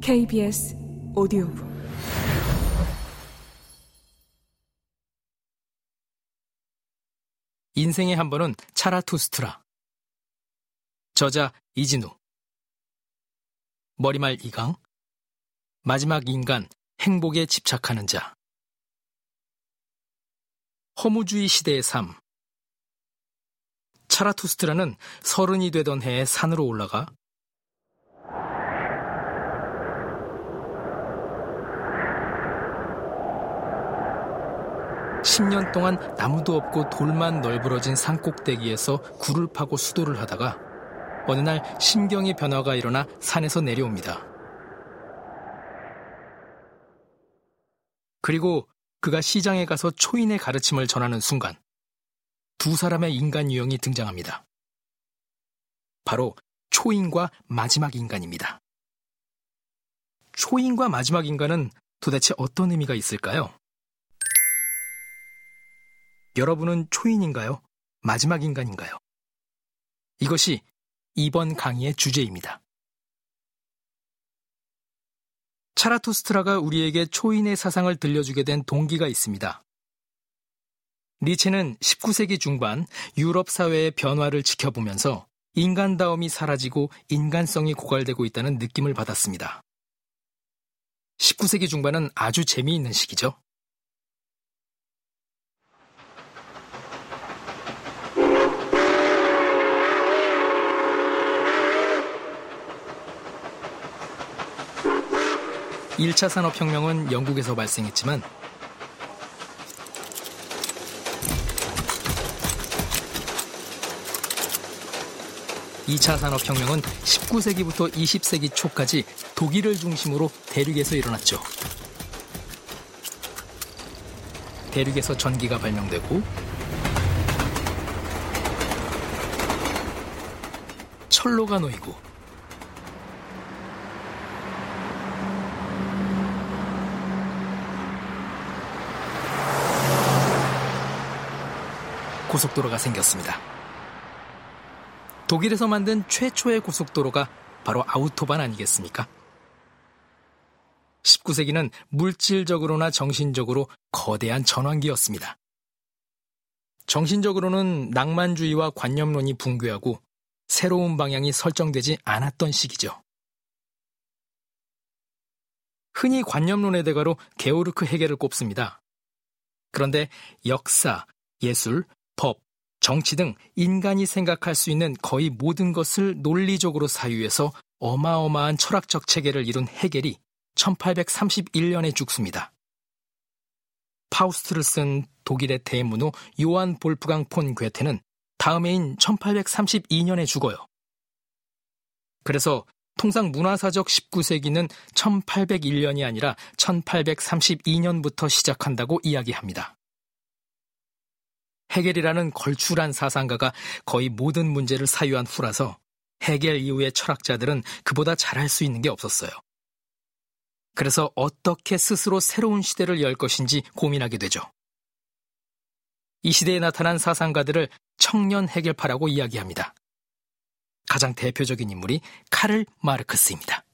KBS 오디오북. 인생의 한 번은 차라투스트라. 저자 이진우. 머리말 이강. 마지막 인간 행복에 집착하는 자. 허무주의 시대의 삶. 차라투스트라는 서른이 되던 해에 산으로 올라가 10년 동안 나무도 없고 돌만 널브러진 산꼭대기에서 굴을 파고 수도를 하다가 어느 날 심경의 변화가 일어나 산에서 내려옵니다. 그리고 그가 시장에 가서 초인의 가르침을 전하는 순간 두 사람의 인간 유형이 등장합니다. 바로 초인과 마지막 인간입니다. 초인과 마지막 인간은 도대체 어떤 의미가 있을까요? 여러분은 초인인가요? 마지막 인간인가요? 이것이 이번 강의의 주제입니다. 차라투스트라가 우리에게 초인의 사상을 들려주게 된 동기가 있습니다. 니체는 19세기 중반 유럽 사회의 변화를 지켜보면서 인간다움이 사라지고 인간성이 고갈되고 있다는 느낌을 받았습니다. 19세기 중반은 아주 재미있는 시기죠. 1차 산업혁명은 영국에서 발생했지만 2차 산업혁명은 19세기부터 20세기 초까지 독일을 중심으로 대륙에서 일어났죠. 대륙에서 전기가 발명되고 철로가 놓이고 고속도로가 생겼습니다. 독일에서 만든 최초의 고속도로가 바로 아우토반 아니겠습니까? 19세기는 물질적으로나 정신적으로 거대한 전환기였습니다. 정신적으로는 낭만주의와 관념론이 붕괴하고 새로운 방향이 설정되지 않았던 시기죠. 흔히 관념론의 대가로 게오르크 헤겔을 꼽습니다. 그런데 역사, 예술, 법, 정치 등 인간이 생각할 수 있는 거의 모든 것을 논리적으로 사유해서 어마어마한 철학적 체계를 이룬 해겔이 1831년에 죽습니다. 파우스트를 쓴 독일의 대문호 요한 볼프강 폰 괴테는 다음 해인 1832년에 죽어요. 그래서 통상 문화사적 19세기는 1801년이 아니라 1832년부터 시작한다고 이야기합니다. 해겔이라는 걸출한 사상가가 거의 모든 문제를 사유한 후라서 해겔 이후의 철학자들은 그보다 잘할 수 있는 게 없었어요. 그래서 어떻게 스스로 새로운 시대를 열 것인지 고민하게 되죠. 이 시대에 나타난 사상가들을 청년 해결파라고 이야기합니다. 가장 대표적인 인물이 카를 마르크스입니다.